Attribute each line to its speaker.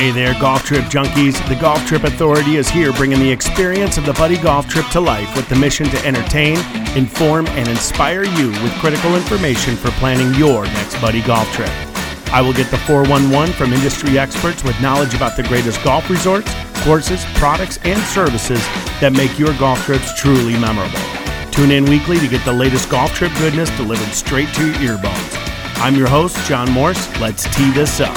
Speaker 1: Hey there, golf trip junkies. The Golf Trip Authority is here bringing the experience of the Buddy Golf Trip to life with the mission to entertain, inform, and inspire you with critical information for planning your next Buddy Golf Trip. I will get the 411 from industry experts with knowledge about the greatest golf resorts, courses, products, and services that make your golf trips truly memorable. Tune in weekly to get the latest golf trip goodness delivered straight to your earbuds. I'm your host, John Morse. Let's tee this up.